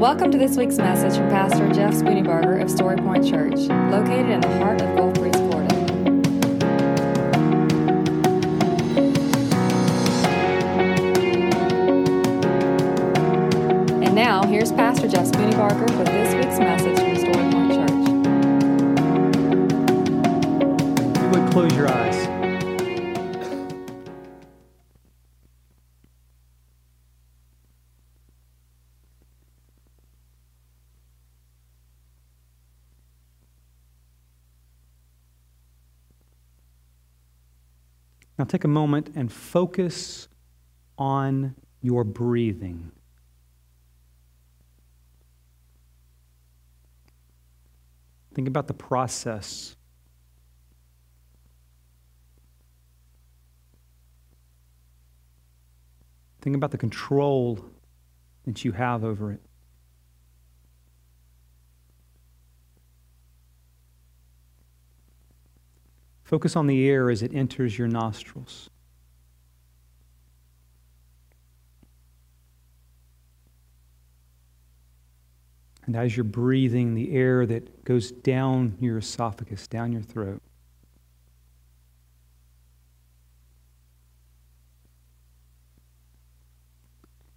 Welcome to this week's message from Pastor Jeff Spooneybarger of Story Point Church, located in the heart of Gulf Breeze, Florida. And now, here's Pastor Jeff Spooneybarger with this week's message from Story Point Church. You would close your eyes. Take a moment and focus on your breathing. Think about the process. Think about the control that you have over it. Focus on the air as it enters your nostrils. And as you're breathing, the air that goes down your esophagus, down your throat.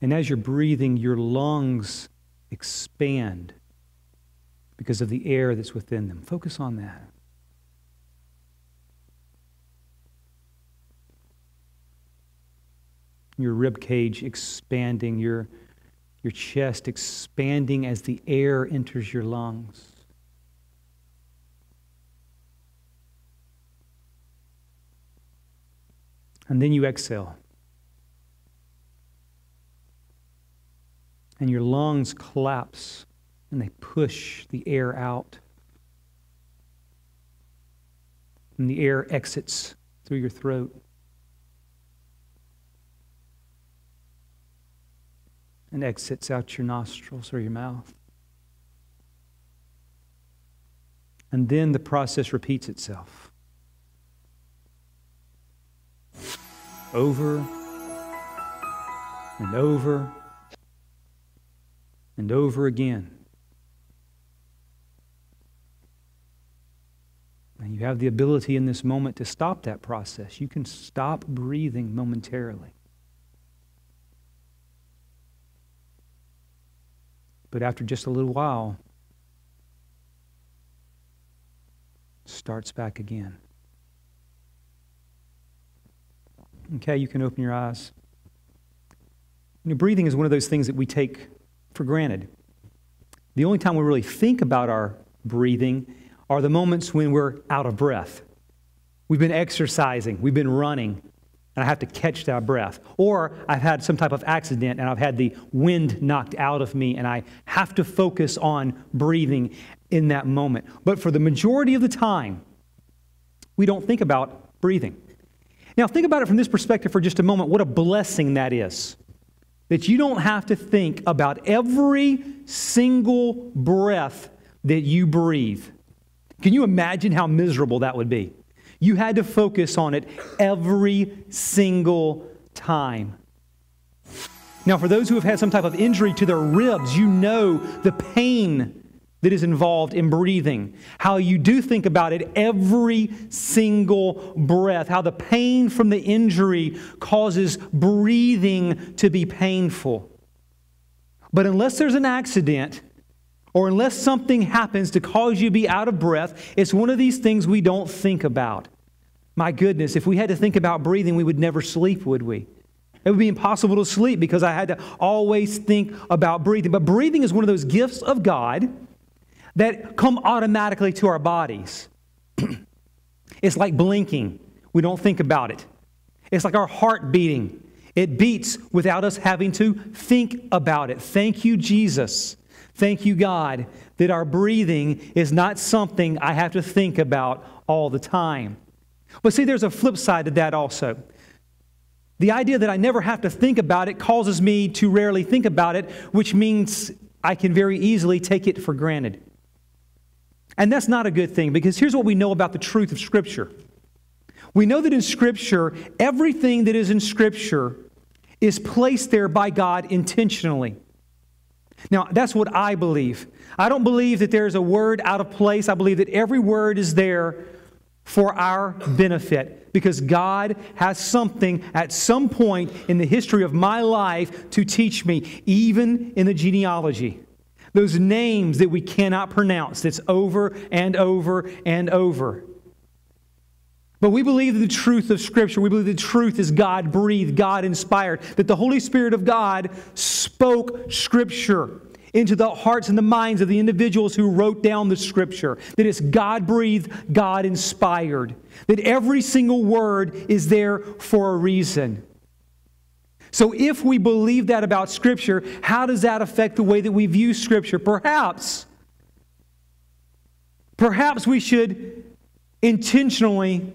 And as you're breathing, your lungs expand because of the air that's within them. Focus on that. Your rib cage expanding, your, your chest expanding as the air enters your lungs. And then you exhale. and your lungs collapse and they push the air out. And the air exits through your throat. And exits out your nostrils or your mouth. And then the process repeats itself. Over and over and over again. And you have the ability in this moment to stop that process. You can stop breathing momentarily. But after just a little while, starts back again. Okay, you can open your eyes. You know, breathing is one of those things that we take for granted. The only time we really think about our breathing are the moments when we're out of breath. We've been exercising, we've been running, and I have to catch that breath. Or I've had some type of accident and I've had the wind knocked out of me, and I have to focus on breathing in that moment. But for the majority of the time, we don't think about breathing. Now, think about it from this perspective for just a moment what a blessing that is that you don't have to think about every single breath that you breathe. Can you imagine how miserable that would be? You had to focus on it every single time. Now, for those who have had some type of injury to their ribs, you know the pain that is involved in breathing. How you do think about it every single breath. How the pain from the injury causes breathing to be painful. But unless there's an accident, or unless something happens to cause you to be out of breath, it's one of these things we don't think about. My goodness, if we had to think about breathing, we would never sleep, would we? It would be impossible to sleep because I had to always think about breathing. But breathing is one of those gifts of God that come automatically to our bodies. it's like blinking, we don't think about it. It's like our heart beating. It beats without us having to think about it. Thank you, Jesus. Thank you, God, that our breathing is not something I have to think about all the time. But see, there's a flip side to that also. The idea that I never have to think about it causes me to rarely think about it, which means I can very easily take it for granted. And that's not a good thing because here's what we know about the truth of Scripture. We know that in Scripture, everything that is in Scripture is placed there by God intentionally. Now, that's what I believe. I don't believe that there's a word out of place. I believe that every word is there for our benefit because God has something at some point in the history of my life to teach me, even in the genealogy. Those names that we cannot pronounce, that's over and over and over. But we believe the truth of Scripture. We believe the truth is God breathed, God inspired, that the Holy Spirit of God spoke Scripture into the hearts and the minds of the individuals who wrote down the Scripture. That it's God breathed, God inspired. That every single word is there for a reason. So, if we believe that about Scripture, how does that affect the way that we view Scripture? Perhaps, perhaps we should intentionally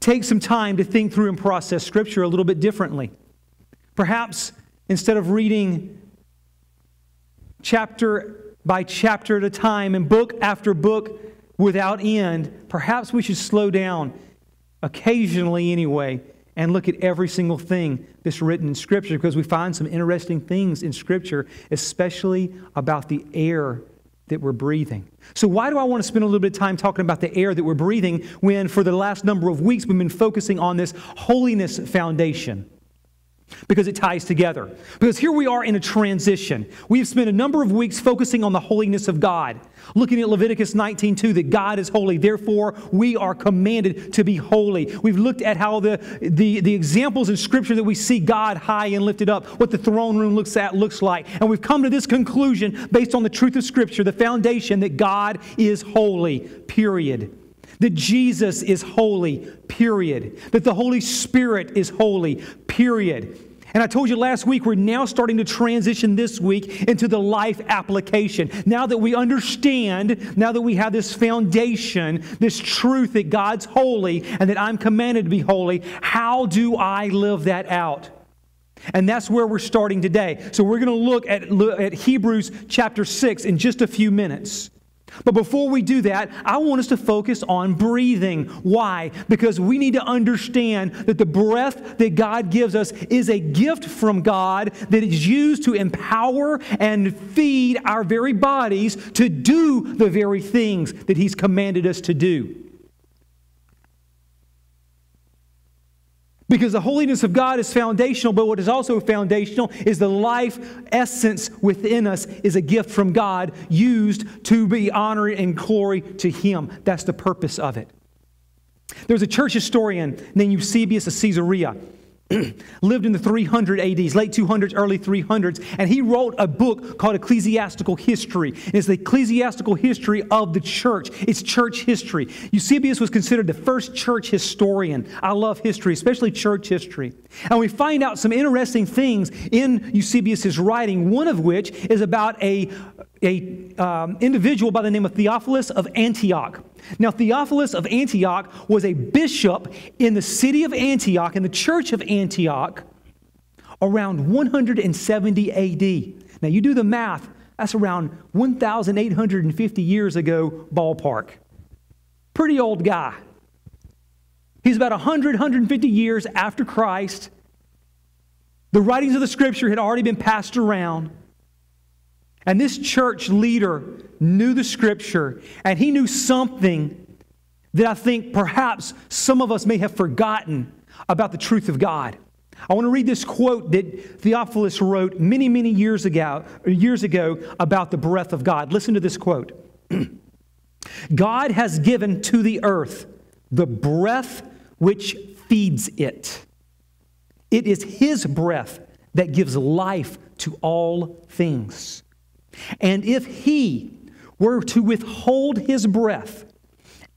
take some time to think through and process Scripture a little bit differently. Perhaps instead of reading chapter by chapter at a time and book after book without end, perhaps we should slow down occasionally anyway and look at every single thing that's written in Scripture because we find some interesting things in Scripture, especially about the air that we're breathing. So, why do I want to spend a little bit of time talking about the air that we're breathing when, for the last number of weeks, we've been focusing on this holiness foundation? Because it ties together. Because here we are in a transition. We've spent a number of weeks focusing on the holiness of God, looking at Leviticus 19:2 that God is holy, therefore we are commanded to be holy. We've looked at how the, the, the examples in Scripture that we see God high and lifted up, what the throne room looks at looks like. And we've come to this conclusion based on the truth of Scripture, the foundation that God is holy, period that Jesus is holy, period. That the Holy Spirit is holy, period. And I told you last week, we're now starting to transition this week into the life application. Now that we understand, now that we have this foundation, this truth that God's holy and that I'm commanded to be holy, how do I live that out? And that's where we're starting today. So we're going to look at, at Hebrews chapter 6 in just a few minutes. But before we do that, I want us to focus on breathing. Why? Because we need to understand that the breath that God gives us is a gift from God that is used to empower and feed our very bodies to do the very things that He's commanded us to do. Because the holiness of God is foundational, but what is also foundational is the life essence within us is a gift from God used to be honor and glory to Him. That's the purpose of it. There was a church historian named Eusebius of Caesarea. lived in the 300 ADs, late 200s, early 300s, and he wrote a book called Ecclesiastical History. it's the ecclesiastical history of the church. It's church history. Eusebius was considered the first church historian. I love history, especially church history. And we find out some interesting things in Eusebius's writing, one of which is about a, a um, individual by the name of Theophilus of Antioch. Now, Theophilus of Antioch was a bishop in the city of Antioch, in the church of Antioch, around 170 AD. Now, you do the math, that's around 1,850 years ago, ballpark. Pretty old guy. He's about 100, 150 years after Christ. The writings of the scripture had already been passed around. And this church leader knew the scripture, and he knew something that I think perhaps some of us may have forgotten about the truth of God. I want to read this quote that Theophilus wrote many, many years ago, years ago about the breath of God. Listen to this quote God has given to the earth the breath which feeds it. It is His breath that gives life to all things. And if he were to withhold his breath,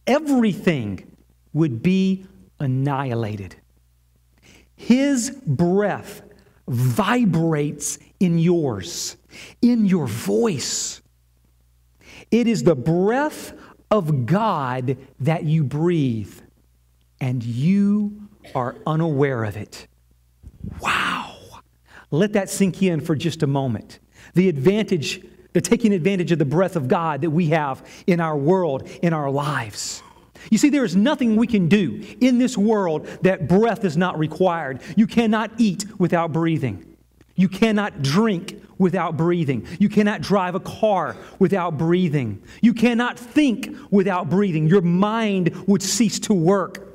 everything would be annihilated. His breath vibrates in yours, in your voice. It is the breath of God that you breathe, and you are unaware of it. Wow. Let that sink in for just a moment the advantage, the taking advantage of the breath of God that we have in our world, in our lives. You see, there is nothing we can do in this world that breath is not required. You cannot eat without breathing. You cannot drink without breathing. You cannot drive a car without breathing. You cannot think without breathing. Your mind would cease to work.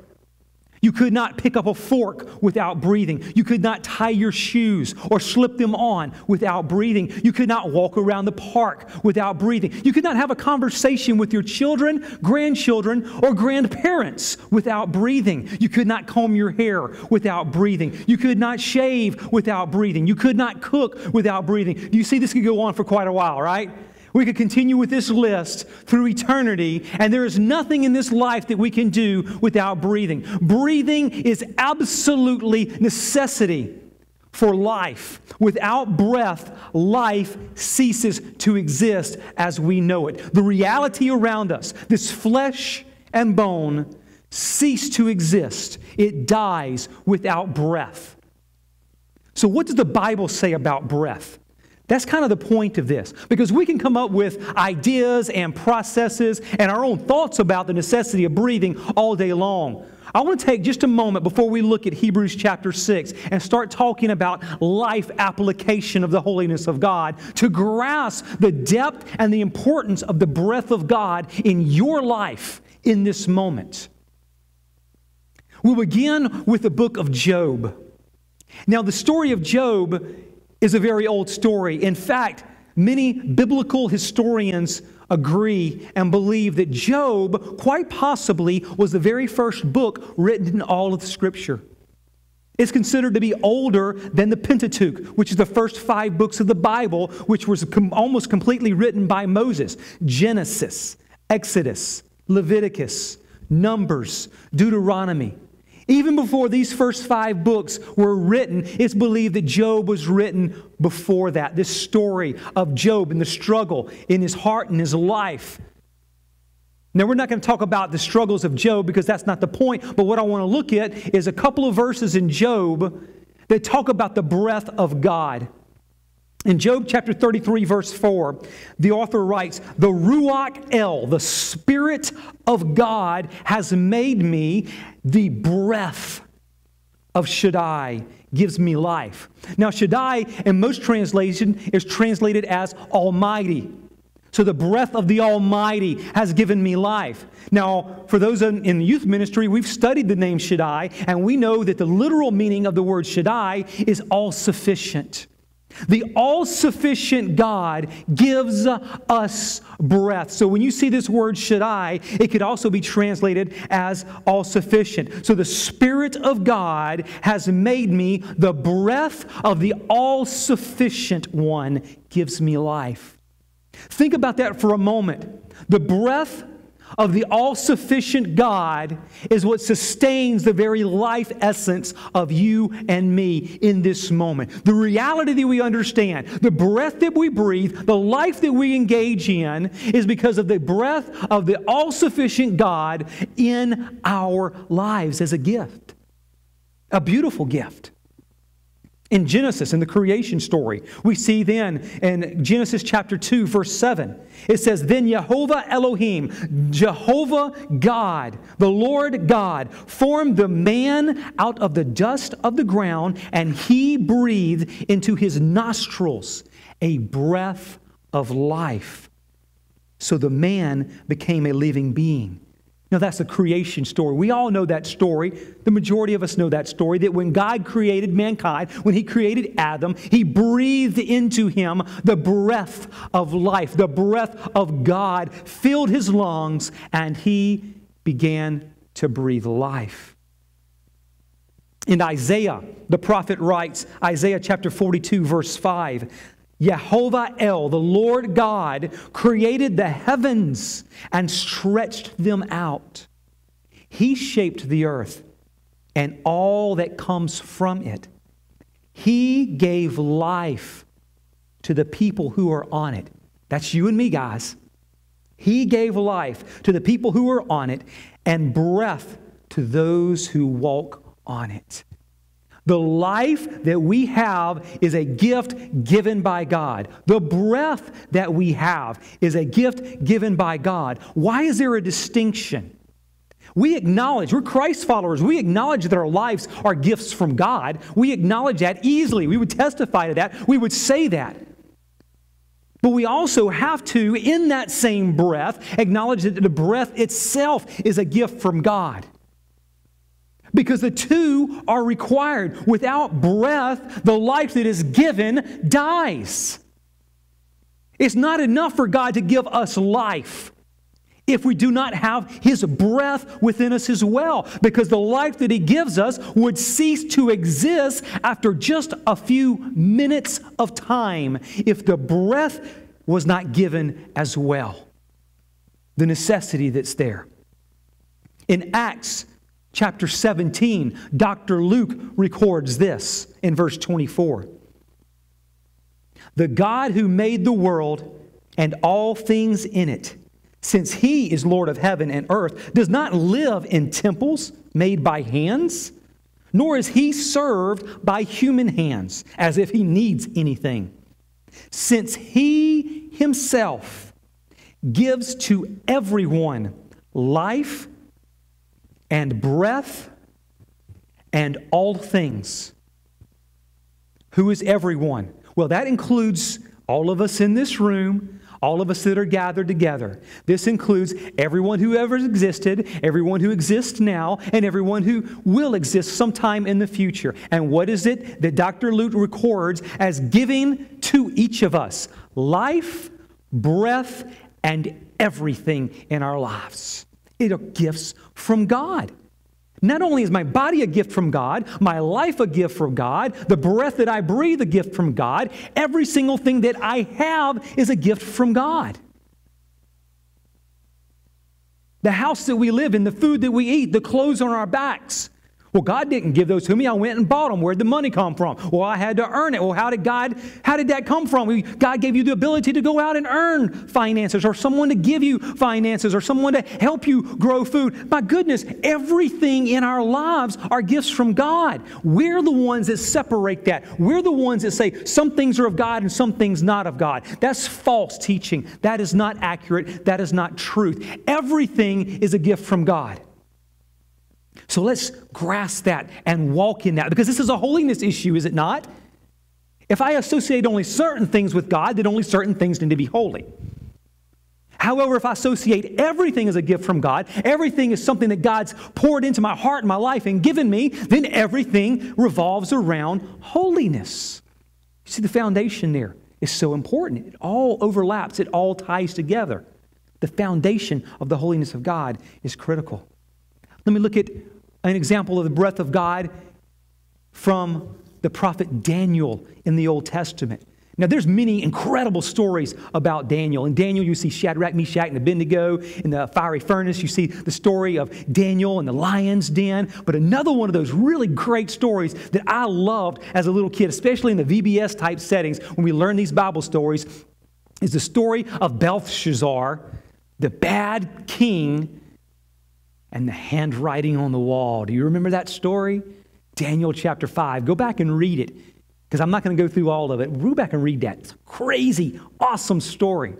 You could not pick up a fork without breathing. You could not tie your shoes or slip them on without breathing. You could not walk around the park without breathing. You could not have a conversation with your children, grandchildren, or grandparents without breathing. You could not comb your hair without breathing. You could not shave without breathing. You could not cook without breathing. You see, this could go on for quite a while, right? We could continue with this list through eternity, and there is nothing in this life that we can do without breathing. Breathing is absolutely necessity for life. Without breath, life ceases to exist as we know it. The reality around us, this flesh and bone, cease to exist. It dies without breath. So, what does the Bible say about breath? That's kind of the point of this, because we can come up with ideas and processes and our own thoughts about the necessity of breathing all day long. I want to take just a moment before we look at Hebrews chapter 6 and start talking about life application of the holiness of God to grasp the depth and the importance of the breath of God in your life in this moment. We'll begin with the book of Job. Now, the story of Job is a very old story. In fact, many biblical historians agree and believe that Job, quite possibly, was the very first book written in all of Scripture. It's considered to be older than the Pentateuch, which is the first five books of the Bible, which was com- almost completely written by Moses Genesis, Exodus, Leviticus, Numbers, Deuteronomy. Even before these first five books were written, it's believed that Job was written before that. This story of Job and the struggle in his heart and his life. Now, we're not going to talk about the struggles of Job because that's not the point, but what I want to look at is a couple of verses in Job that talk about the breath of God. In Job chapter 33, verse 4, the author writes, The Ruach El, the Spirit of God, has made me the breath of Shaddai gives me life. Now, Shaddai in most translation is translated as Almighty. So the breath of the Almighty has given me life. Now, for those in the youth ministry, we've studied the name Shaddai, and we know that the literal meaning of the word Shaddai is all sufficient. The all sufficient God gives us breath. So when you see this word Shaddai, it could also be translated as all sufficient. So the Spirit of God has made me the breath of the all sufficient one gives me life. Think about that for a moment. The breath of the all sufficient God is what sustains the very life essence of you and me in this moment. The reality that we understand, the breath that we breathe, the life that we engage in is because of the breath of the all sufficient God in our lives as a gift. A beautiful gift. In Genesis, in the creation story, we see then in Genesis chapter 2, verse 7, it says, Then Jehovah Elohim, Jehovah God, the Lord God, formed the man out of the dust of the ground, and he breathed into his nostrils a breath of life. So the man became a living being. Now, that's the creation story. We all know that story. The majority of us know that story that when God created mankind, when He created Adam, He breathed into him the breath of life. The breath of God filled his lungs, and he began to breathe life. In Isaiah, the prophet writes, Isaiah chapter 42, verse 5 Jehovah El, the Lord God, created the heavens and stretched them out. He shaped the earth and all that comes from it. He gave life to the people who are on it. That's you and me, guys. He gave life to the people who are on it and breath to those who walk on it. The life that we have is a gift given by God. The breath that we have is a gift given by God. Why is there a distinction? We acknowledge, we're Christ followers. We acknowledge that our lives are gifts from God. We acknowledge that easily. We would testify to that. We would say that. But we also have to, in that same breath, acknowledge that the breath itself is a gift from God. Because the two are required. Without breath, the life that is given dies. It's not enough for God to give us life if we do not have His breath within us as well, because the life that He gives us would cease to exist after just a few minutes of time if the breath was not given as well. The necessity that's there. In Acts chapter 17, Dr. Luke records this in verse 24. The God who made the world and all things in it since he is Lord of heaven and earth, does not live in temples made by hands, nor is he served by human hands as if he needs anything. Since he himself gives to everyone life and breath and all things. Who is everyone? Well, that includes all of us in this room, all of us that are gathered together. This includes everyone who ever existed, everyone who exists now, and everyone who will exist sometime in the future. And what is it that Dr. Luke records as giving to each of us? Life, breath, and everything in our lives. It are gifts from God. Not only is my body a gift from God, my life a gift from God, the breath that I breathe a gift from God, every single thing that I have is a gift from God. The house that we live in, the food that we eat, the clothes on our backs, well, God didn't give those to me. I went and bought them. Where'd the money come from? Well, I had to earn it. Well, how did God, how did that come from? God gave you the ability to go out and earn finances or someone to give you finances or someone to help you grow food. My goodness, everything in our lives are gifts from God. We're the ones that separate that. We're the ones that say some things are of God and some things not of God. That's false teaching. That is not accurate. That is not truth. Everything is a gift from God. So let's grasp that and walk in that because this is a holiness issue, is it not? If I associate only certain things with God, then only certain things need to be holy. However, if I associate everything as a gift from God, everything is something that God's poured into my heart and my life and given me, then everything revolves around holiness. You see, the foundation there is so important. It all overlaps, it all ties together. The foundation of the holiness of God is critical. Let me look at an example of the breath of God from the prophet Daniel in the Old Testament. Now, there's many incredible stories about Daniel. In Daniel, you see Shadrach, Meshach, and Abednego. In the fiery furnace, you see the story of Daniel in the lion's den. But another one of those really great stories that I loved as a little kid, especially in the VBS type settings when we learn these Bible stories, is the story of Belshazzar, the bad king and the handwriting on the wall. Do you remember that story? Daniel chapter 5. Go back and read it because I'm not going to go through all of it. Go back and read that. It's a crazy, awesome story.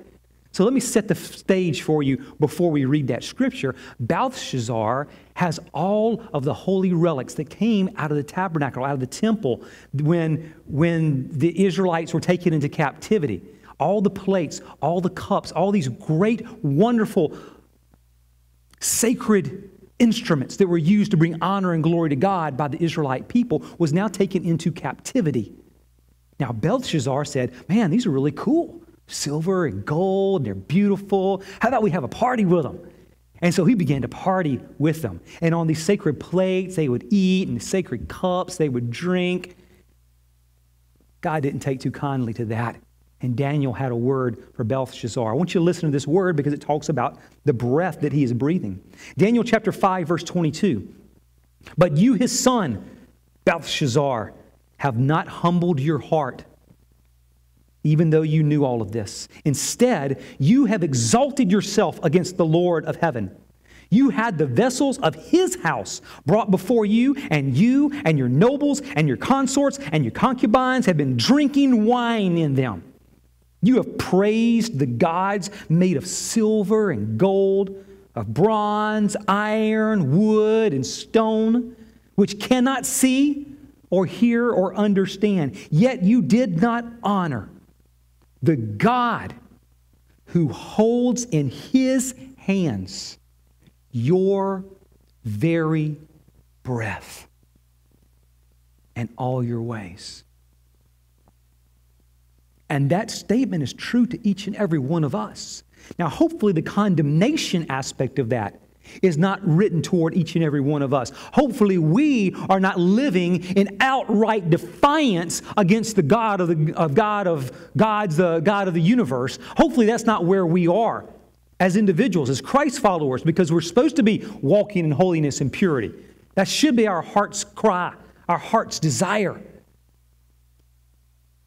So let me set the stage for you before we read that scripture. Belshazzar has all of the holy relics that came out of the tabernacle, out of the temple when, when the Israelites were taken into captivity. All the plates, all the cups, all these great, wonderful sacred instruments that were used to bring honor and glory to God by the Israelite people was now taken into captivity. Now, Belshazzar said, Man, these are really cool. Silver and gold, and they're beautiful. How about we have a party with them? And so he began to party with them. And on these sacred plates, they would eat, and the sacred cups, they would drink. God didn't take too kindly to that. And Daniel had a word for Belshazzar. I want you to listen to this word because it talks about the breath that he is breathing. Daniel chapter 5, verse 22. But you, his son, Belshazzar, have not humbled your heart, even though you knew all of this. Instead, you have exalted yourself against the Lord of heaven. You had the vessels of his house brought before you, and you and your nobles and your consorts and your concubines have been drinking wine in them. You have praised the gods made of silver and gold, of bronze, iron, wood, and stone, which cannot see or hear or understand. Yet you did not honor the God who holds in his hands your very breath and all your ways. And that statement is true to each and every one of us. Now, hopefully, the condemnation aspect of that is not written toward each and every one of us. Hopefully, we are not living in outright defiance against the God of the of God of God's the God of the universe. Hopefully, that's not where we are as individuals, as Christ followers, because we're supposed to be walking in holiness and purity. That should be our heart's cry, our heart's desire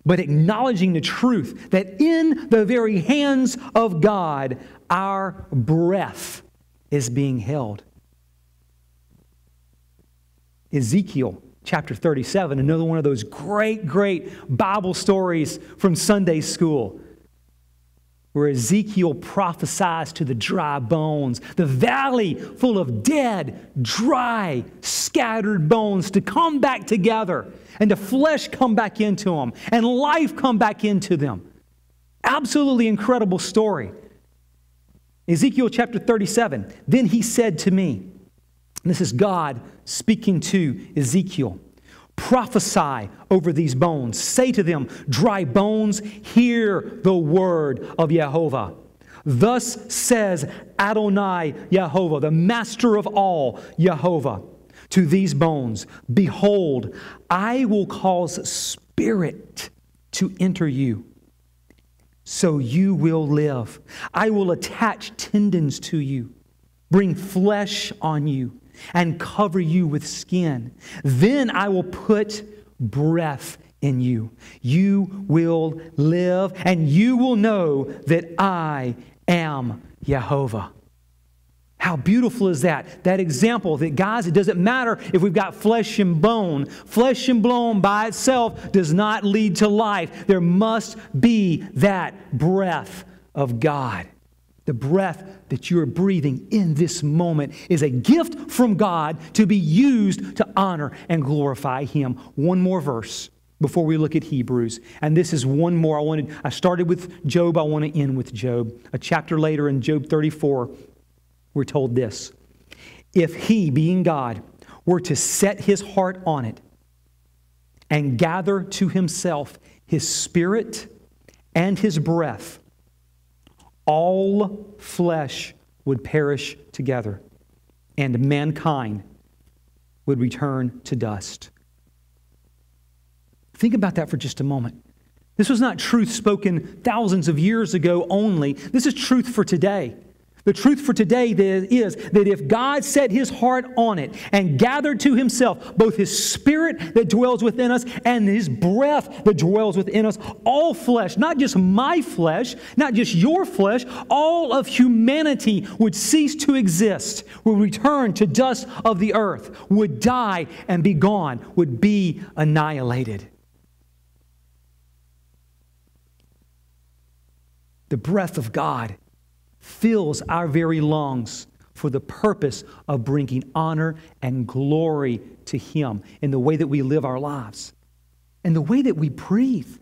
but acknowledging the truth that in the very hands of God, our breath is being held. Ezekiel chapter 37, another one of those great, great Bible stories from Sunday school where Ezekiel prophesies to the dry bones, the valley full of dead, dry, scattered bones to come back together and the flesh come back into them and life come back into them. Absolutely incredible story. Ezekiel chapter 37. Then he said to me, this is God speaking to Ezekiel. Prophesy over these bones. Say to them, Dry bones, hear the word of Jehovah. Thus says Adonai Jehovah, the master of all, Jehovah, to these bones Behold, I will cause spirit to enter you, so you will live. I will attach tendons to you, bring flesh on you and cover you with skin. Then I will put breath in you. You will live, and you will know that I am Jehovah. How beautiful is that? That example that, guys, it doesn't matter if we've got flesh and bone. Flesh and bone by itself does not lead to life. There must be that breath of God. The breath that you are breathing in this moment is a gift from God to be used to honor and glorify Him. One more verse before we look at Hebrews. And this is one more. I wanted I started with Job, I want to end with Job. A chapter later in Job 34, we're told this. If he, being God, were to set his heart on it and gather to himself his spirit and his breath, all flesh would perish together, and mankind would return to dust. Think about that for just a moment. This was not truth spoken thousands of years ago only. This is truth for today. The truth for today is that if God set his heart on it and gathered to himself both his spirit that dwells within us and his breath that dwells within us, all flesh, not just my flesh, not just your flesh, all of humanity would cease to exist, would return to dust of the earth, would die and be gone, would be annihilated. The breath of God fills our very lungs for the purpose of bringing honor and glory to Him in the way that we live our lives, in the way that we breathe,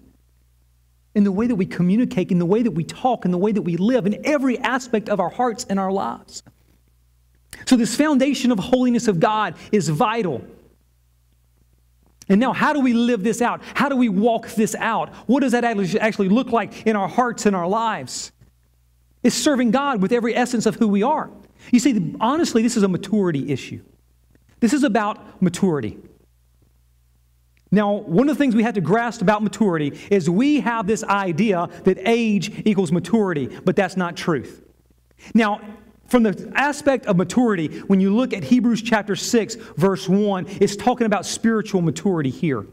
in the way that we communicate, in the way that we talk, in the way that we live, in every aspect of our hearts and our lives. So, this foundation of holiness of God is vital. And now, how do we live this out? How do we walk this out? What does that actually look like in our hearts and our lives? Is serving God with every essence of who we are. You see, honestly, this is a maturity issue. This is about maturity. Now, one of the things we have to grasp about maturity is we have this idea that age equals maturity, but that's not truth. Now, from the aspect of maturity, when you look at Hebrews chapter 6, verse 1, it's talking about spiritual maturity here.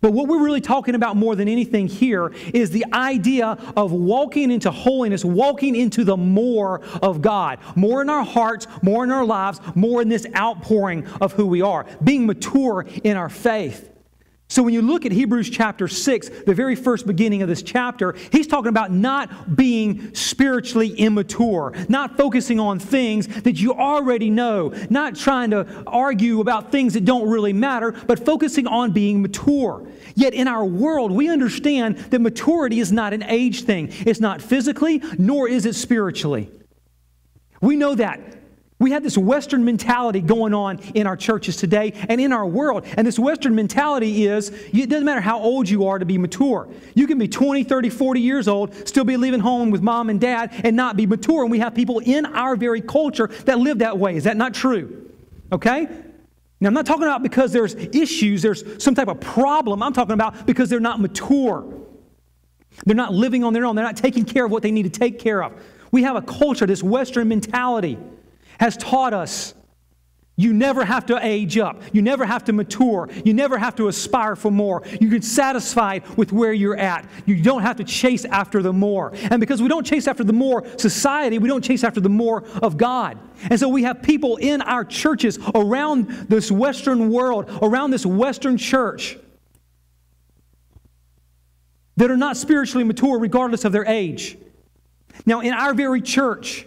But what we're really talking about more than anything here is the idea of walking into holiness, walking into the more of God. More in our hearts, more in our lives, more in this outpouring of who we are. Being mature in our faith. So when you look at Hebrews chapter 6, the very first beginning of this chapter, he's talking about not being spiritually immature, not focusing on things that you already know, not trying to argue about things that don't really matter, but focusing on being mature. Yet in our world, we understand that maturity is not an age thing. It's not physically, nor is it spiritually. We know that. We have this Western mentality going on in our churches today and in our world. And this Western mentality is it doesn't matter how old you are to be mature. You can be 20, 30, 40 years old, still be leaving home with mom and dad, and not be mature. And we have people in our very culture that live that way. Is that not true? Okay? Now, I'm not talking about because there's issues, there's some type of problem. I'm talking about because they're not mature. They're not living on their own, they're not taking care of what they need to take care of. We have a culture, this Western mentality has taught us you never have to age up. You never have to mature. You never have to aspire for more. You can satisfy with where you're at. You don't have to chase after the more. And because we don't chase after the more society, we don't chase after the more of God. And so we have people in our churches around this Western world, around this Western church, that are not spiritually mature regardless of their age. Now, in our very church,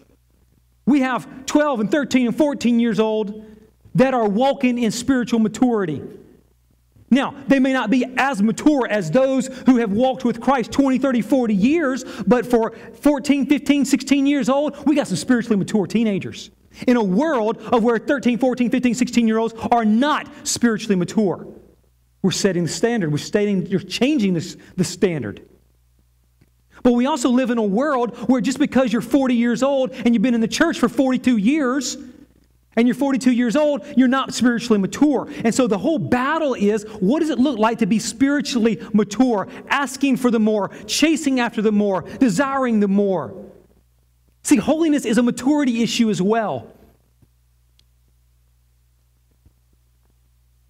we have 12 and 13 and 14 years old that are walking in spiritual maturity. Now, they may not be as mature as those who have walked with Christ 20, 30, 40 years, but for 14, 15, 16 years old, we got some spiritually mature teenagers. In a world of where 13, 14, 15, 16 year olds are not spiritually mature. We're setting the standard. We're stating, you're changing this, the standard. But we also live in a world where just because you're 40 years old and you've been in the church for 42 years, and you're 42 years old, you're not spiritually mature. And so the whole battle is what does it look like to be spiritually mature, asking for the more, chasing after the more, desiring the more? See, holiness is a maturity issue as well.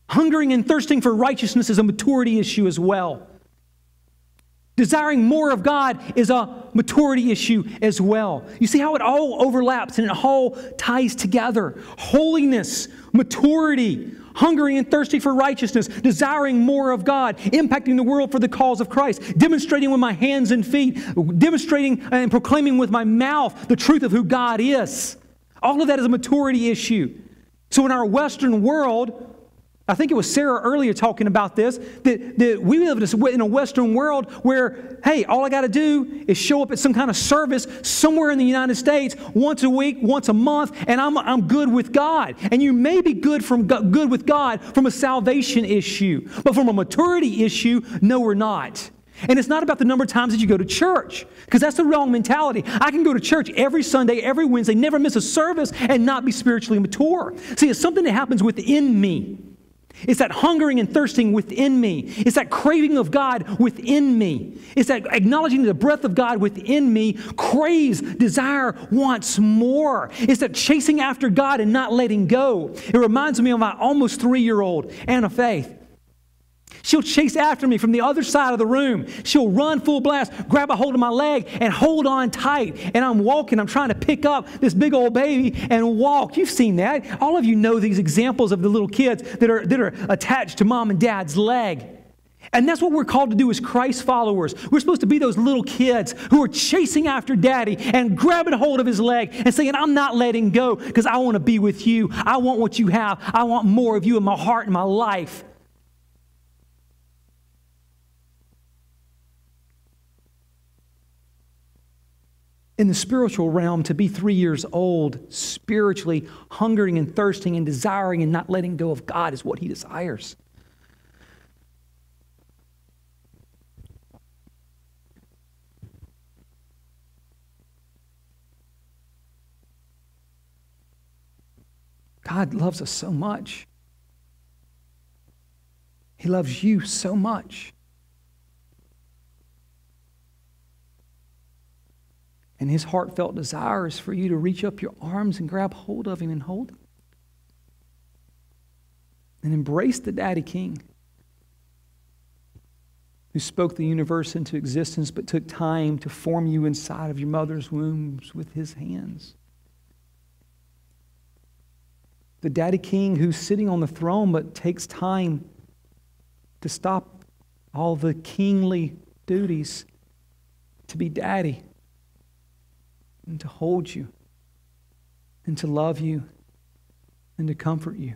Hungering and thirsting for righteousness is a maturity issue as well. Desiring more of God is a maturity issue as well. You see how it all overlaps and it all ties together. Holiness, maturity, hungering and thirsty for righteousness, desiring more of God, impacting the world for the cause of Christ, demonstrating with my hands and feet, demonstrating and proclaiming with my mouth the truth of who God is. All of that is a maturity issue. So in our Western world, I think it was Sarah earlier talking about this that, that we live in a Western world where, hey, all I got to do is show up at some kind of service somewhere in the United States once a week, once a month, and I'm, I'm good with God. And you may be good, from, good with God from a salvation issue, but from a maturity issue, no, we're not. And it's not about the number of times that you go to church, because that's the wrong mentality. I can go to church every Sunday, every Wednesday, never miss a service, and not be spiritually mature. See, it's something that happens within me. It's that hungering and thirsting within me. It's that craving of God within me. It's that acknowledging the breath of God within me craves, desire, wants more. It's that chasing after God and not letting go. It reminds me of my almost three year old, Anna Faith. She'll chase after me from the other side of the room. She'll run full blast, grab a hold of my leg, and hold on tight. And I'm walking, I'm trying to pick up this big old baby and walk. You've seen that. All of you know these examples of the little kids that are, that are attached to mom and dad's leg. And that's what we're called to do as Christ followers. We're supposed to be those little kids who are chasing after daddy and grabbing hold of his leg and saying, I'm not letting go because I want to be with you. I want what you have. I want more of you in my heart and my life. In the spiritual realm to be three years old, spiritually hungering and thirsting and desiring and not letting go of God is what he desires. God loves us so much. He loves you so much. And his heartfelt desire is for you to reach up your arms and grab hold of him and hold him. And embrace the Daddy King who spoke the universe into existence but took time to form you inside of your mother's wombs with his hands. The Daddy King who's sitting on the throne but takes time to stop all the kingly duties, to be daddy, and to hold you, and to love you, and to comfort you.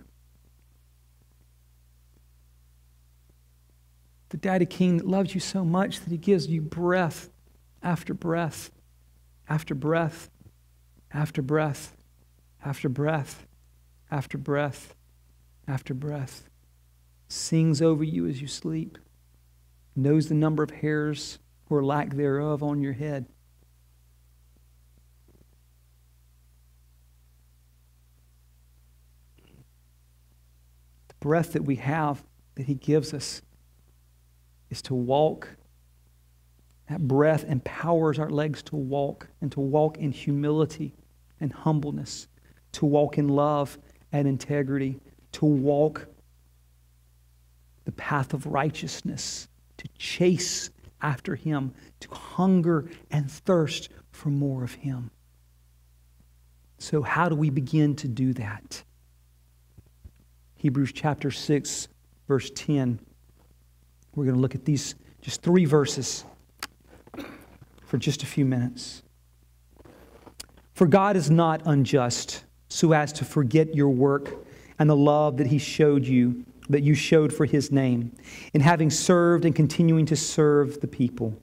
The daddy king that loves you so much that he gives you breath after breath after breath after breath after breath after breath after breath, sings over you as you sleep, knows the number of hairs or lack thereof on your head. Breath that we have that He gives us is to walk. That breath empowers our legs to walk and to walk in humility and humbleness, to walk in love and integrity, to walk the path of righteousness, to chase after Him, to hunger and thirst for more of Him. So, how do we begin to do that? Hebrews chapter 6, verse 10. We're going to look at these just three verses for just a few minutes. For God is not unjust so as to forget your work and the love that he showed you, that you showed for his name, in having served and continuing to serve the people.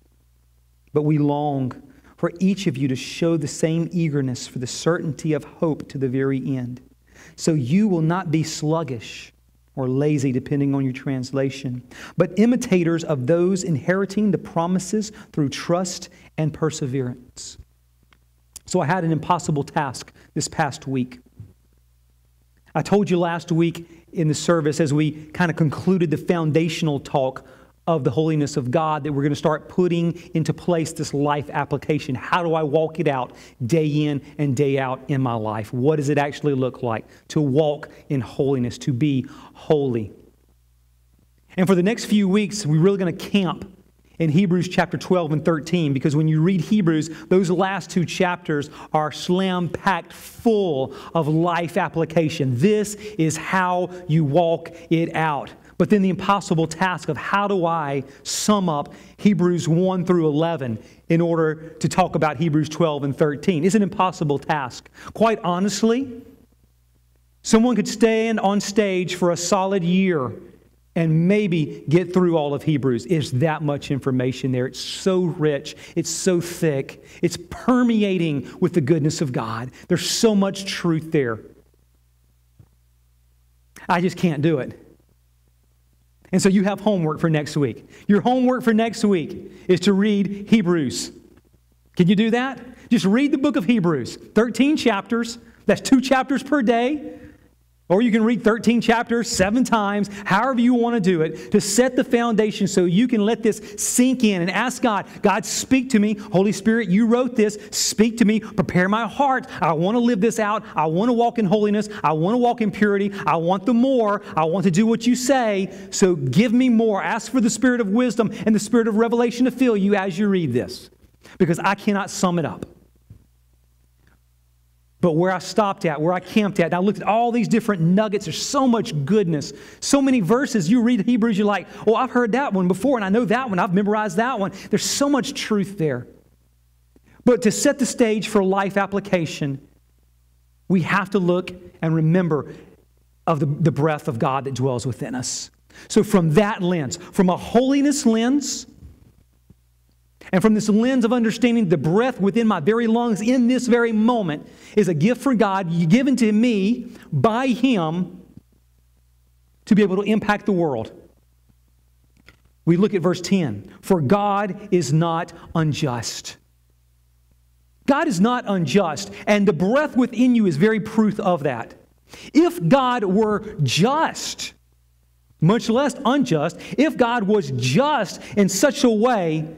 But we long for each of you to show the same eagerness for the certainty of hope to the very end. So you will not be sluggish or lazy, depending on your translation, but imitators of those inheriting the promises through trust and perseverance. So I had an impossible task this past week. I told you last week in the service as we kind of concluded the foundational talk of the holiness of God that we're going to start putting into place this life application. How do I walk it out day in and day out in my life? What does it actually look like to walk in holiness, to be holy? And for the next few weeks, we're really going to camp in Hebrews chapter 12 and 13 because when you read Hebrews, those last two chapters are slam packed full of life application. This is how you walk it out. But then the impossible task of how do I sum up Hebrews 1 through 11 in order to talk about Hebrews 12 and 13 is an impossible task. Quite honestly, someone could stand on stage for a solid year and maybe get through all of Hebrews. Is that much information there? It's so rich, it's so thick, it's permeating with the goodness of God. There's so much truth there. I just can't do it. And so you have homework for next week. Your homework for next week is to read Hebrews. Can you do that? Just read the book of Hebrews, 13 chapters. That's two chapters per day. Or you can read 13 chapters seven times, however you want to do it, to set the foundation so you can let this sink in and ask God, God, speak to me. Holy Spirit, you wrote this. Speak to me. Prepare my heart. I want to live this out. I want to walk in holiness. I want to walk in purity. I want the more. I want to do what you say. So give me more. Ask for the spirit of wisdom and the spirit of revelation to fill you as you read this because I cannot sum it up. But where I stopped at, where I camped at, I looked at all these different nuggets, there's so much goodness, so many verses. You read Hebrews, you're like, oh, I've heard that one before, and I know that one, I've memorized that one. There's so much truth there. But to set the stage for life application, we have to look and remember of the, the breath of God that dwells within us. So, from that lens, from a holiness lens, and from this lens of understanding the breath within my very lungs in this very moment is a gift from God given to me by Him to be able to impact the world. We look at verse 10 For God is not unjust. God is not unjust, and the breath within you is very proof of that. If God were just, much less unjust, if God was just in such a way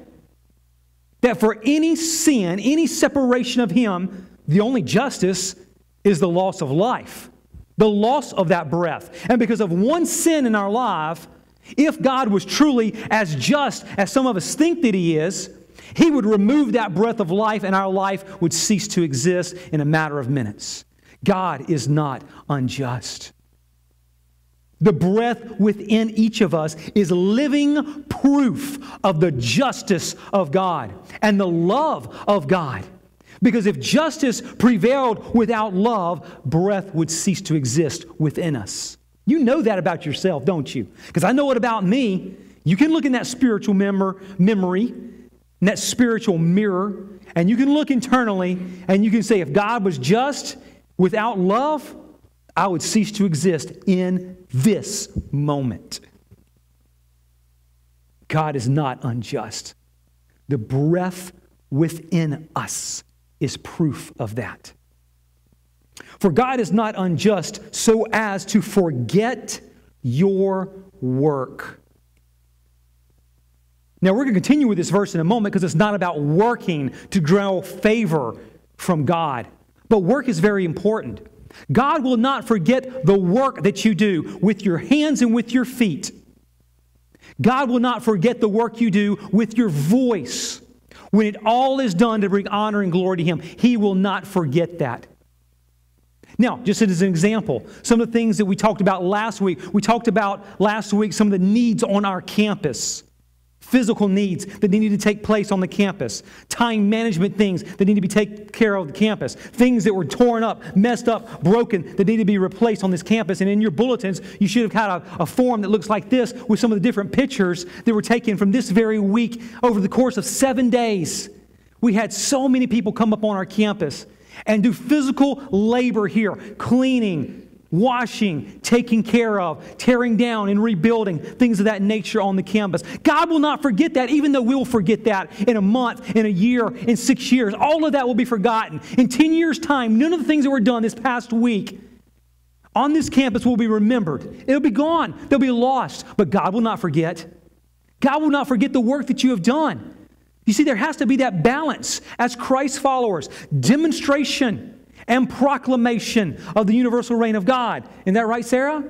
that for any sin, any separation of Him, the only justice is the loss of life, the loss of that breath. And because of one sin in our life, if God was truly as just as some of us think that He is, He would remove that breath of life and our life would cease to exist in a matter of minutes. God is not unjust. The breath within each of us is living proof of the justice of God and the love of God. Because if justice prevailed without love, breath would cease to exist within us. You know that about yourself, don't you? Because I know it about me. You can look in that spiritual memor- memory, in that spiritual mirror, and you can look internally and you can say, if God was just without love, I would cease to exist in this moment. God is not unjust. The breath within us is proof of that. For God is not unjust so as to forget your work. Now, we're going to continue with this verse in a moment because it's not about working to draw favor from God. But work is very important. God will not forget the work that you do with your hands and with your feet. God will not forget the work you do with your voice. When it all is done to bring honor and glory to Him, He will not forget that. Now, just as an example, some of the things that we talked about last week, we talked about last week some of the needs on our campus physical needs that need to take place on the campus, time management things that need to be taken care of the campus, things that were torn up, messed up, broken that need to be replaced on this campus. And in your bulletins, you should have had a, a form that looks like this with some of the different pictures that were taken from this very week over the course of seven days. We had so many people come up on our campus and do physical labor here, cleaning, washing, taking care of, tearing down, and rebuilding, things of that nature on the campus. God will not forget that, even though we'll forget that in a month, in a year, in six years. All of that will be forgotten. In 10 years' time, none of the things that were done this past week on this campus will be remembered. It'll be gone, they'll be lost, but God will not forget. God will not forget the work that you have done. You see, there has to be that balance as Christ followers, demonstration and proclamation of the universal reign of God. Isn't that right, Sarah?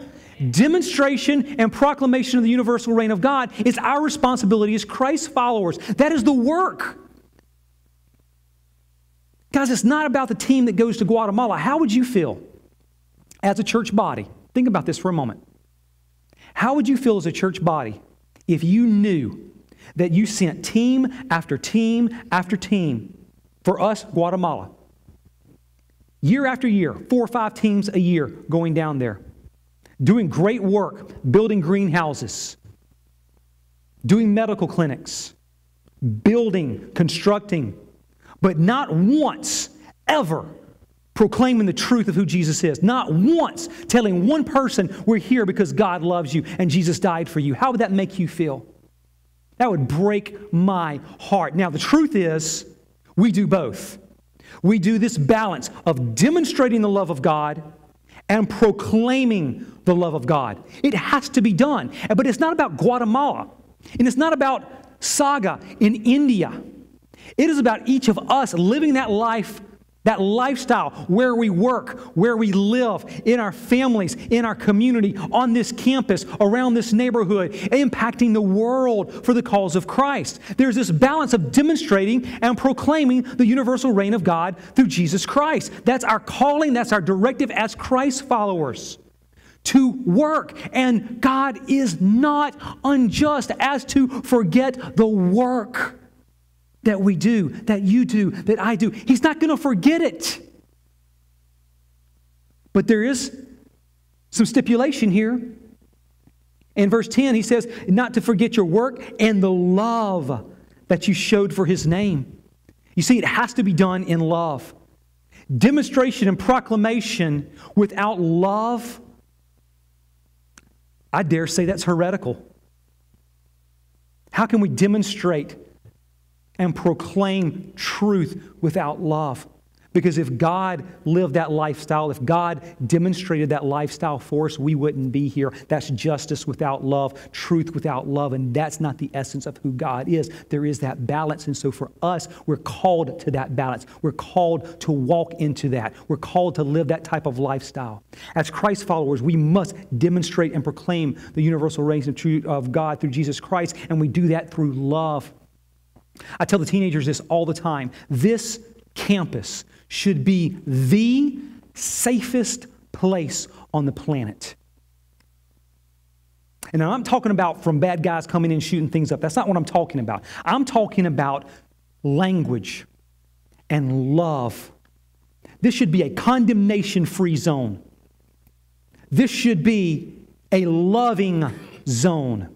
Demonstration and proclamation of the universal reign of God is our responsibility as Christ followers. That is the work. Guys, it's not about the team that goes to Guatemala. How would you feel as a church body? Think about this for a moment. How would you feel as a church body if you knew that you sent team after team after team for us, Guatemala? Year after year, four or five teams a year going down there, doing great work, building greenhouses, doing medical clinics, building, constructing, but not once ever proclaiming the truth of who Jesus is. Not once telling one person, we're here because God loves you and Jesus died for you. How would that make you feel? That would break my heart. Now, the truth is, we do both we do this balance of demonstrating the love of God and proclaiming the love of God. It has to be done. But it's not about Guatemala, and it's not about Saga in India. It is about each of us living that life that lifestyle, where we work, where we live, in our families, in our community, on this campus, around this neighborhood, impacting the world for the cause of Christ. There's this balance of demonstrating and proclaiming the universal reign of God through Jesus Christ. That's our calling, that's our directive as Christ followers to work. And God is not unjust as to forget the work that we do, that you do, that I do. He's not going to forget it. But there is some stipulation here. In verse 10, he says, Not to forget your work and the love that you showed for his name. You see, it has to be done in love. Demonstration and proclamation without love, I dare say that's heretical. How can we demonstrate and proclaim truth without love. Because if God lived that lifestyle, if God demonstrated that lifestyle for us, we wouldn't be here. That's justice without love, truth without love, and that's not the essence of who God is. There is that balance. And so for us, we're called to that balance. We're called to walk into that. We're called to live that type of lifestyle. As Christ followers, we must demonstrate and proclaim the universal reign of God through Jesus Christ, and we do that through love. I tell the teenagers this all the time. This campus should be the safest place on the planet. And I'm talking about from bad guys coming in shooting things up. That's not what I'm talking about. I'm talking about language and love. This should be a condemnation free zone. This should be a loving zone.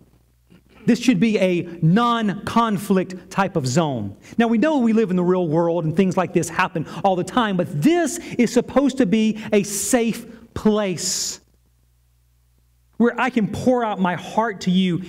This should be a non conflict type of zone. Now, we know we live in the real world and things like this happen all the time, but this is supposed to be a safe place where I can pour out my heart to you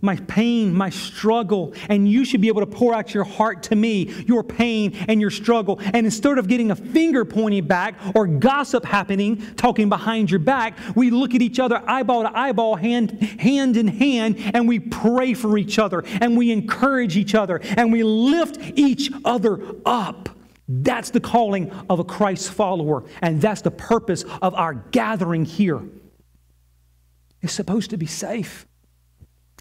my pain, my struggle, and you should be able to pour out your heart to me, your pain and your struggle. And instead of getting a finger pointing back or gossip happening, talking behind your back, we look at each other eyeball to eyeball, hand, hand in hand, and we pray for each other, and we encourage each other, and we lift each other up. That's the calling of a Christ follower, and that's the purpose of our gathering here. It's supposed to be safe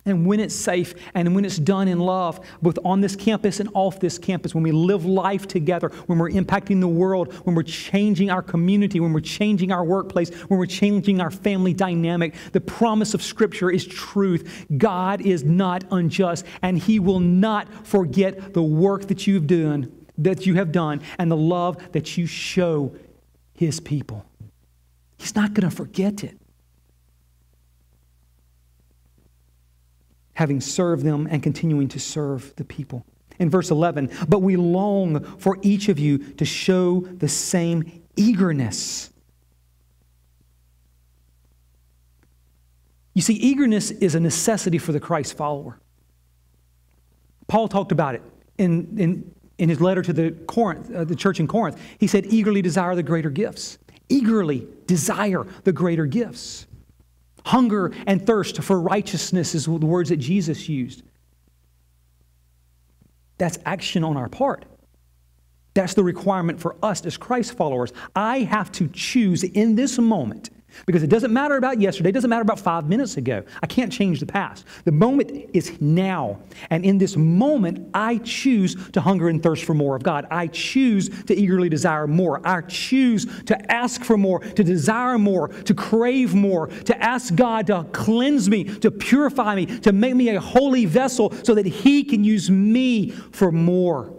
and when it's safe and when it's done in love, both on this campus and off this campus, when we live life together, when we're impacting the world, when we're changing our community, when we're changing our workplace, when we're changing our family dynamic, the promise of Scripture is truth. God is not unjust, and He will not forget the work that you've done, that you have done, and the love that you show His people. He's not going to forget it. Having served them and continuing to serve the people. In verse 11, but we long for each of you to show the same eagerness. You see, eagerness is a necessity for the Christ follower. Paul talked about it in, in, in his letter to the, Corinth, uh, the church in Corinth. He said, eagerly desire the greater gifts. Eagerly desire the greater gifts. Hunger and thirst for righteousness is the words that Jesus used. That's action on our part. That's the requirement for us as Christ followers. I have to choose in this moment because it doesn't matter about yesterday, it doesn't matter about five minutes ago. I can't change the past. The moment is now. And in this moment, I choose to hunger and thirst for more of God. I choose to eagerly desire more. I choose to ask for more, to desire more, to crave more, to ask God to cleanse me, to purify me, to make me a holy vessel so that He can use me for more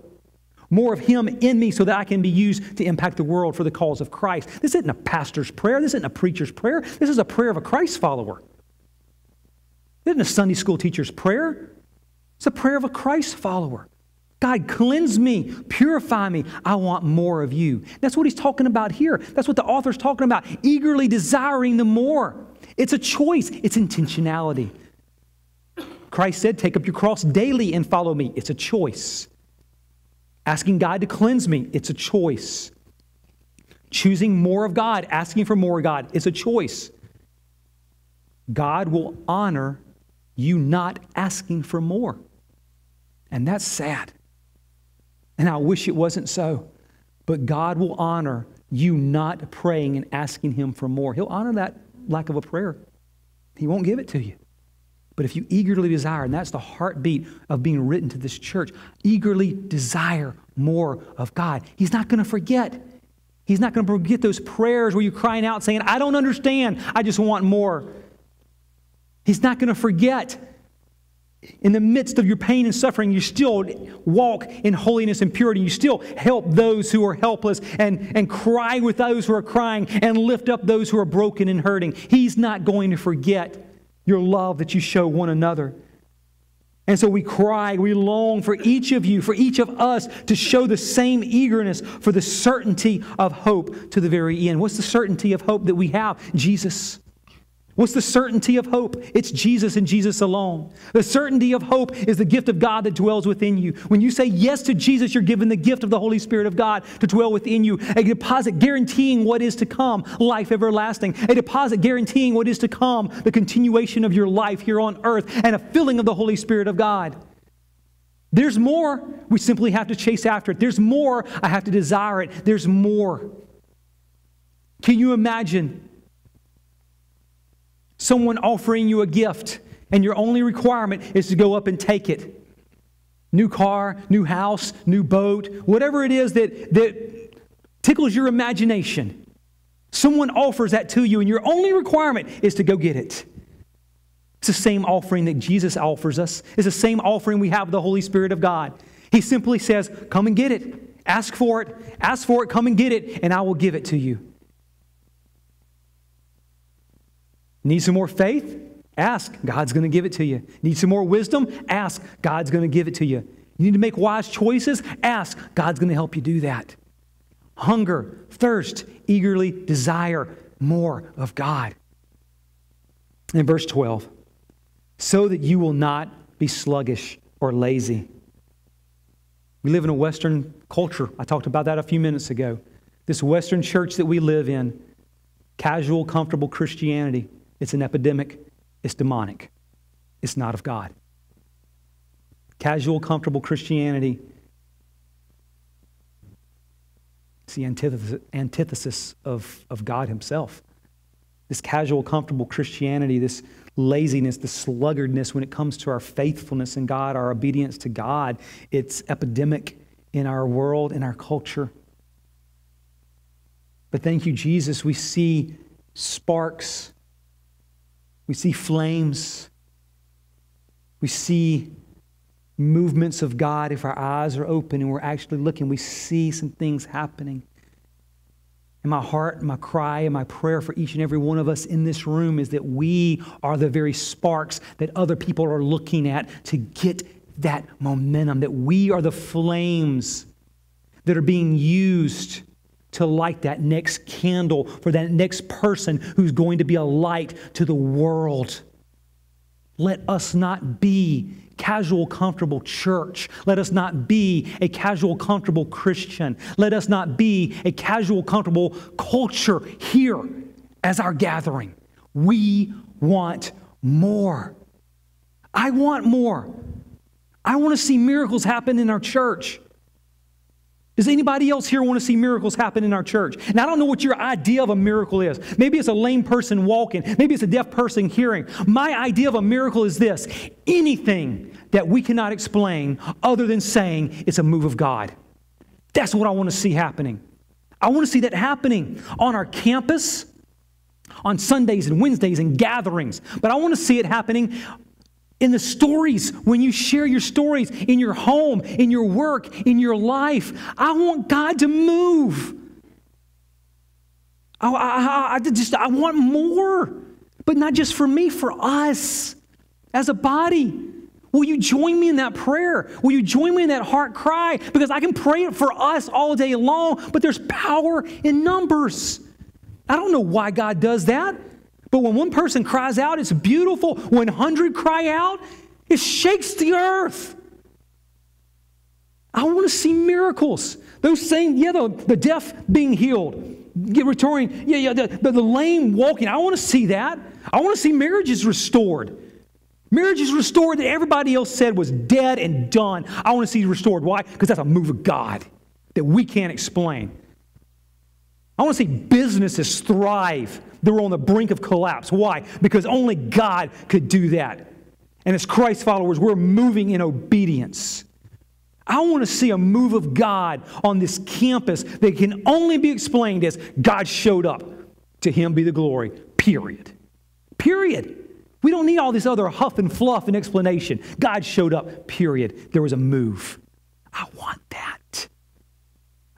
more of Him in me so that I can be used to impact the world for the cause of Christ. This isn't a pastor's prayer. This isn't a preacher's prayer. This is a prayer of a Christ follower. This isn't a Sunday school teacher's prayer. It's a prayer of a Christ follower. God, cleanse me, purify me. I want more of you. That's what he's talking about here. That's what the author's talking about. Eagerly desiring the more. It's a choice, it's intentionality. Christ said, Take up your cross daily and follow me. It's a choice. Asking God to cleanse me, it's a choice. Choosing more of God, asking for more of God, it's a choice. God will honor you not asking for more. And that's sad. And I wish it wasn't so. But God will honor you not praying and asking Him for more. He'll honor that lack of a prayer. He won't give it to you. But if you eagerly desire, and that's the heartbeat of being written to this church, eagerly desire more of God, He's not going to forget. He's not going to forget those prayers where you're crying out saying, I don't understand, I just want more. He's not going to forget. In the midst of your pain and suffering, you still walk in holiness and purity. You still help those who are helpless and, and cry with those who are crying and lift up those who are broken and hurting. He's not going to forget your love that you show one another. And so we cry, we long for each of you, for each of us to show the same eagerness for the certainty of hope to the very end. What's the certainty of hope that we have? Jesus. What's the certainty of hope? It's Jesus and Jesus alone. The certainty of hope is the gift of God that dwells within you. When you say yes to Jesus, you're given the gift of the Holy Spirit of God to dwell within you, a deposit guaranteeing what is to come, life everlasting, a deposit guaranteeing what is to come, the continuation of your life here on earth, and a filling of the Holy Spirit of God. There's more. We simply have to chase after it. There's more. I have to desire it. There's more. Can you imagine someone offering you a gift and your only requirement is to go up and take it. New car, new house, new boat, whatever it is that, that tickles your imagination. Someone offers that to you, and your only requirement is to go get it. It's the same offering that Jesus offers us. It's the same offering we have the Holy Spirit of God. He simply says, Come and get it. Ask for it. Ask for it. Come and get it, and I will give it to you. Need some more faith? Ask. God's going to give it to you. Need some more wisdom? Ask. God's going to give it to you. You need to make wise choices? Ask. God's going to help you do that. Hunger, thirst, eagerly desire more of God. In verse 12, so that you will not be sluggish or lazy. We live in a Western culture. I talked about that a few minutes ago. This Western church that we live in, casual, comfortable Christianity, it's an epidemic. It's demonic. It's not of God. Casual, comfortable Christianity, it's the antithesis, antithesis of, of God Himself. This casual, comfortable Christianity, this laziness, the sluggardness when it comes to our faithfulness in God, our obedience to God. It's epidemic in our world, in our culture. But thank you, Jesus, we see sparks, we see flames, we see movements of God if our eyes are open and we're actually looking. We see some things happening. And my heart, my cry, and my prayer for each and every one of us in this room is that we are the very sparks that other people are looking at to get that momentum, that we are the flames that are being used to light that next candle for that next person who's going to be a light to the world. Let us not be casual, comfortable church. Let us not be a casual, comfortable Christian. Let us not be a casual, comfortable culture here as our gathering. We want more. I want more. I want to see miracles happen in our church. Does anybody else here want to see miracles happen in our church? And I don't know what your idea of a miracle is. Maybe it's a lame person walking, maybe it's a deaf person hearing. My idea of a miracle is this anything that we cannot explain other than saying it's a move of God. That's what I want to see happening. I want to see that happening on our campus, on Sundays and Wednesdays and gatherings. But I want to see it happening in the stories, when you share your stories in your home, in your work, in your life. I want God to move. I, I, I, just I want more, but not just for me, for us as a body. Will you join me in that prayer? Will you join me in that heart cry? Because I can pray it for us all day long, but there's power in numbers. I don't know why God does that. But when one person cries out, it's beautiful. When 100 cry out, it shakes the earth. I want to see miracles. Those same, yeah, the, the deaf being healed, get returning, yeah, yeah, the, the, the lame walking. I want to see that. I want to see marriages restored. Marriages restored that everybody else said was dead and done. I want to see restored. Why? Because that's a move of God that we can't explain. I want to see businesses thrive they were on the brink of collapse. Why? Because only God could do that. And as Christ followers, we're moving in obedience. I want to see a move of God on this campus that can only be explained as God showed up. To him be the glory. Period. Period. We don't need all this other huff and fluff and explanation. God showed up. Period. There was a move. I want that.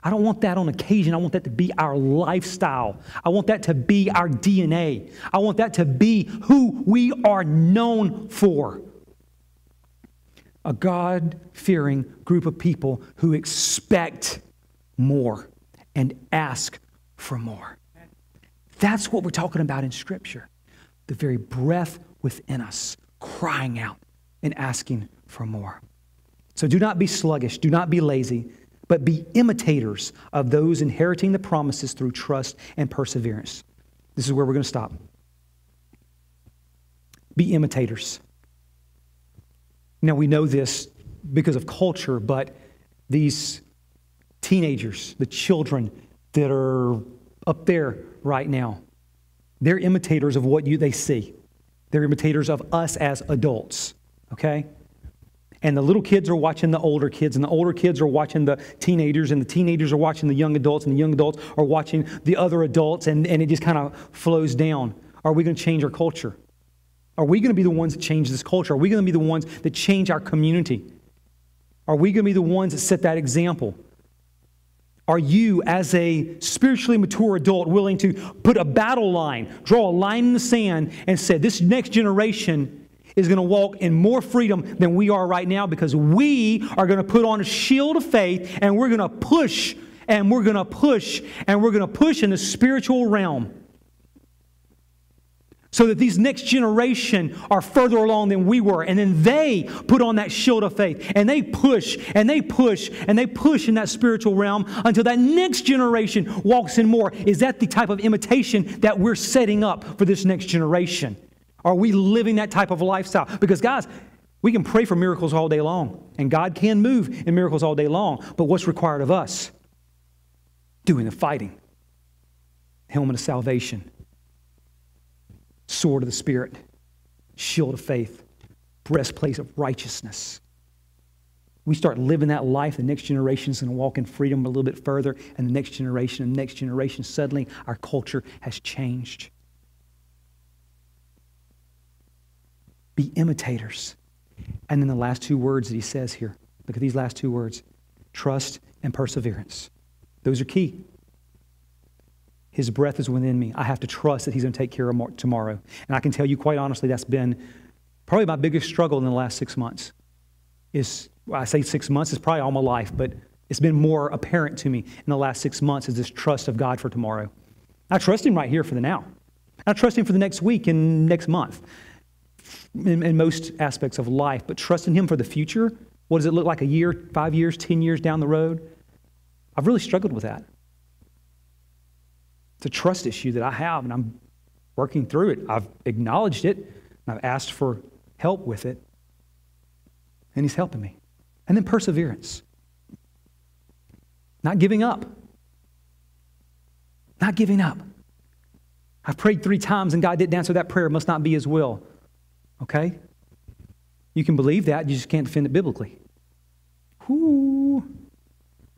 I don't want that on occasion. I want that to be our lifestyle. I want that to be our DNA. I want that to be who we are known for. A God fearing group of people who expect more and ask for more. That's what we're talking about in Scripture. The very breath within us crying out and asking for more. So do not be sluggish, do not be lazy but be imitators of those inheriting the promises through trust and perseverance. This is where we're going to stop. Be imitators. Now, we know this because of culture, but these teenagers, the children that are up there right now, they're imitators of what you, they see. They're imitators of us as adults, okay? And the little kids are watching the older kids, and the older kids are watching the teenagers, and the teenagers are watching the young adults, and the young adults are watching the other adults, and, and it just kind of flows down. Are we going to change our culture? Are we going to be the ones that change this culture? Are we going to be the ones that change our community? Are we going to be the ones that set that example? Are you, as a spiritually mature adult, willing to put a battle line, draw a line in the sand, and say, this next generation is going to walk in more freedom than we are right now because we are going to put on a shield of faith and we're going to push and we're going to push and we're going to push in the spiritual realm so that these next generation are further along than we were. And then they put on that shield of faith and they push and they push and they push in that spiritual realm until that next generation walks in more. Is that the type of imitation that we're setting up for this next generation are we living that type of lifestyle because guys we can pray for miracles all day long and god can move in miracles all day long but what's required of us doing the fighting helmet of salvation sword of the Spirit, shield of faith, breastplate of righteousness. We start living that life, the next generation is going to walk in freedom a little bit further, and the next generation and the next generation, suddenly our culture has changed. Be imitators. And then the last two words that he says here look at these last two words trust and perseverance. Those are key. His breath is within me. I have to trust that He's going to take care of tomorrow. And I can tell you quite honestly, that's been probably my biggest struggle in the last six months. Is I say six months, it's probably all my life, but it's been more apparent to me in the last six months is this trust of God for tomorrow. I trust Him right here for the now. I trust Him for the next week and next month in, in most aspects of life, but trusting Him for the future, what does it look like a year, five years, 10 years down the road? I've really struggled with that. It's a trust issue that I have, and I'm working through it. I've acknowledged it, and I've asked for help with it, and He's helping me. And then perseverance. Not giving up. Not giving up. I've prayed three times and God didn't answer that prayer. It must not be His will. Okay? You can believe that, you just can't defend it biblically. Whoo.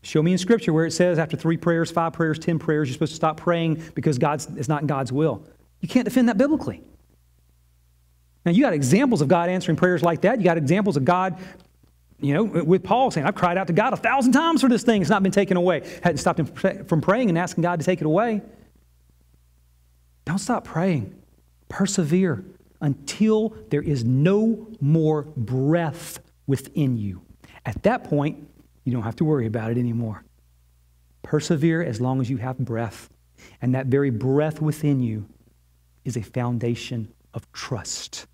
Show me in Scripture where it says after three prayers, five prayers, ten prayers, you're supposed to stop praying because God's, it's not in God's will. You can't defend that biblically. Now, you got examples of God answering prayers like that. You got examples of God, you know, with Paul saying, I've cried out to God a thousand times for this thing. It's not been taken away. Hadn't stopped him from praying and asking God to take it away. Don't stop praying. Persevere until there is no more breath within you. At that point, you don't have to worry about it anymore. Persevere as long as you have breath. And that very breath within you is a foundation of trust.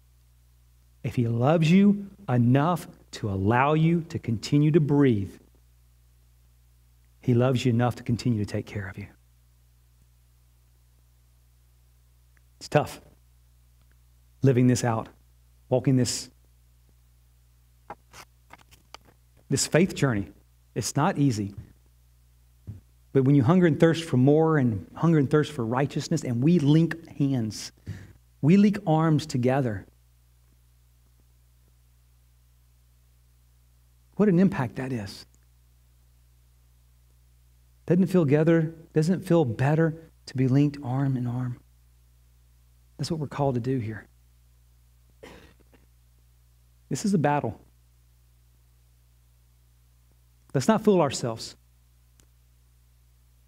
If He loves you enough to allow you to continue to breathe, He loves you enough to continue to take care of you. It's tough living this out, walking this, this faith journey. It's not easy. But when you hunger and thirst for more and hunger and thirst for righteousness, and we link hands, we link arms together, what an impact that is. Doesn't it feel together? Doesn't it feel better to be linked arm in arm? That's what we're called to do here. This is a battle. Let's not fool ourselves.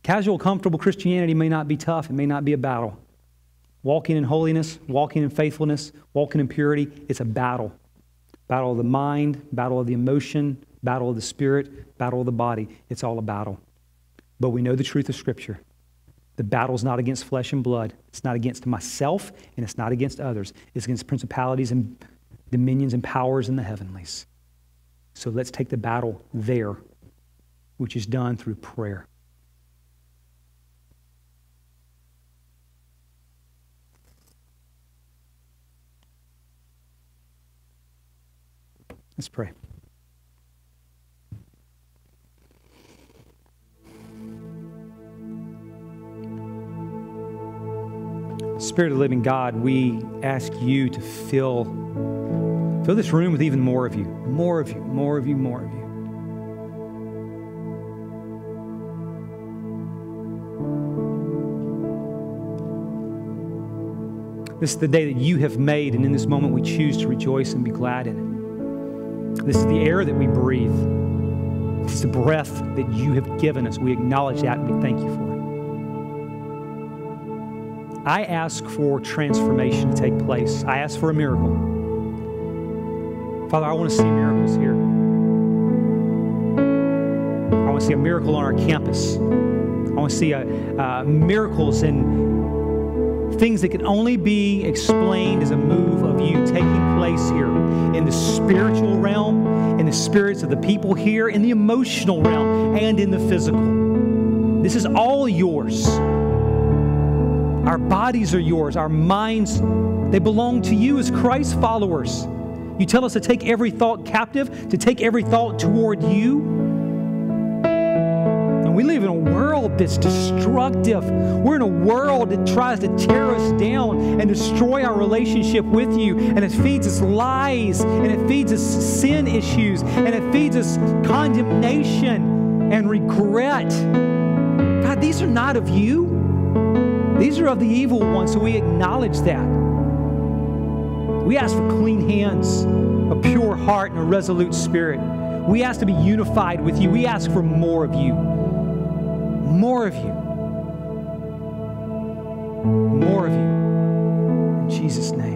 Casual, comfortable Christianity may not be tough, it may not be a battle. Walking in holiness, walking in faithfulness, walking in purity, it's a battle. Battle of the mind, battle of the emotion, battle of the spirit, battle of the body. It's all a battle. But we know the truth of Scripture. The battle is not against flesh and blood. It's not against myself, and it's not against others. It's against principalities and dominions and powers in the heavenlies. So let's take the battle there which is done through prayer. Let's pray. Spirit of the living God, we ask you to fill, fill this room with even more of you, more of you, more of you, more of you. This is the day that you have made, and in this moment we choose to rejoice and be glad in it. This is the air that we breathe. This is the breath that you have given us. We acknowledge that and we thank you for it. I ask for transformation to take place. I ask for a miracle. Father, I want to see miracles here. I want to see a miracle on our campus. I want to see a, uh, miracles and things that can only be explained as a move of you taking place here in the spiritual realm, in the spirits of the people here, in the emotional realm, and in the physical. This is all yours. Our bodies are yours. Our minds, they belong to you as Christ followers. You tell us to take every thought captive, to take every thought toward you. And we live in a world that's destructive. We're in a world that tries to tear us down and destroy our relationship with you. And it feeds us lies, and it feeds us sin issues, and it feeds us condemnation and regret. God, these are not of you. These are of the evil one, so we acknowledge that. We ask for clean hands, a pure heart, and a resolute spirit. We ask to be unified with you. We ask for more of you. More of you. More of you. In Jesus' name.